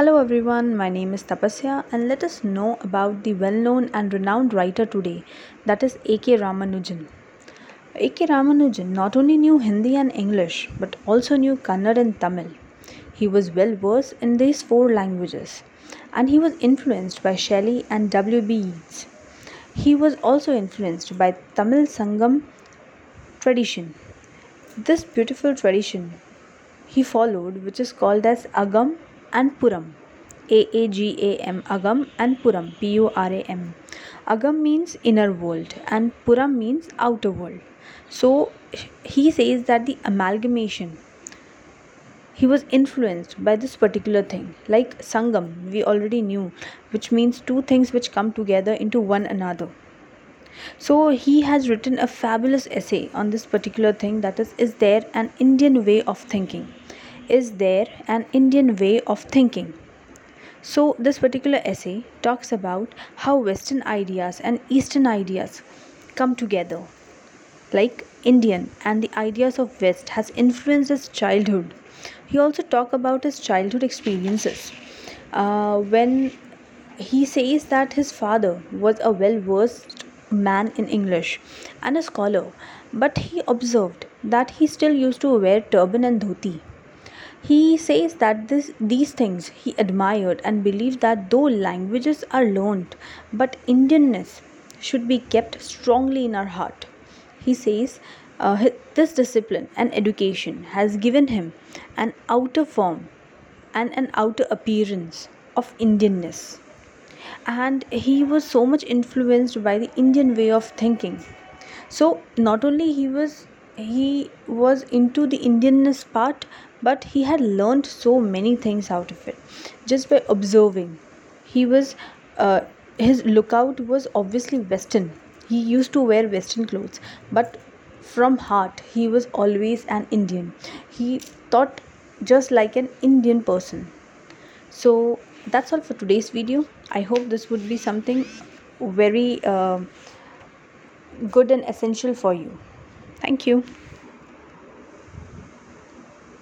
Hello everyone, my name is Tapasya and let us know about the well-known and renowned writer today that is A.K. Ramanujan. A.K. Ramanujan not only knew Hindi and English but also knew Kannada and Tamil. He was well versed in these four languages and he was influenced by Shelley and W.B. Yeats. He was also influenced by Tamil Sangam tradition. This beautiful tradition he followed which is called as Agam and Puram. A A G A M Agam and Puram P U R A M. Agam means inner world and Puram means outer world. So he says that the amalgamation he was influenced by this particular thing like sangam we already knew which means two things which come together into one another so he has written a fabulous essay on this particular thing that is is there an indian way of thinking is there an Indian way of thinking? So, this particular essay talks about how Western ideas and Eastern ideas come together. Like Indian and the ideas of West has influenced his childhood. He also talk about his childhood experiences. Uh, when he says that his father was a well versed man in English and a scholar, but he observed that he still used to wear turban and dhoti he says that this, these things he admired and believed that though languages are learned, but Indianness should be kept strongly in our heart. He says uh, this discipline and education has given him an outer form and an outer appearance of Indianness. And he was so much influenced by the Indian way of thinking. So not only he was he was into the Indianness part, but he had learned so many things out of it just by observing. He was, uh, his lookout was obviously Western. He used to wear Western clothes, but from heart, he was always an Indian. He thought just like an Indian person. So that's all for today's video. I hope this would be something very uh, good and essential for you. Thank you.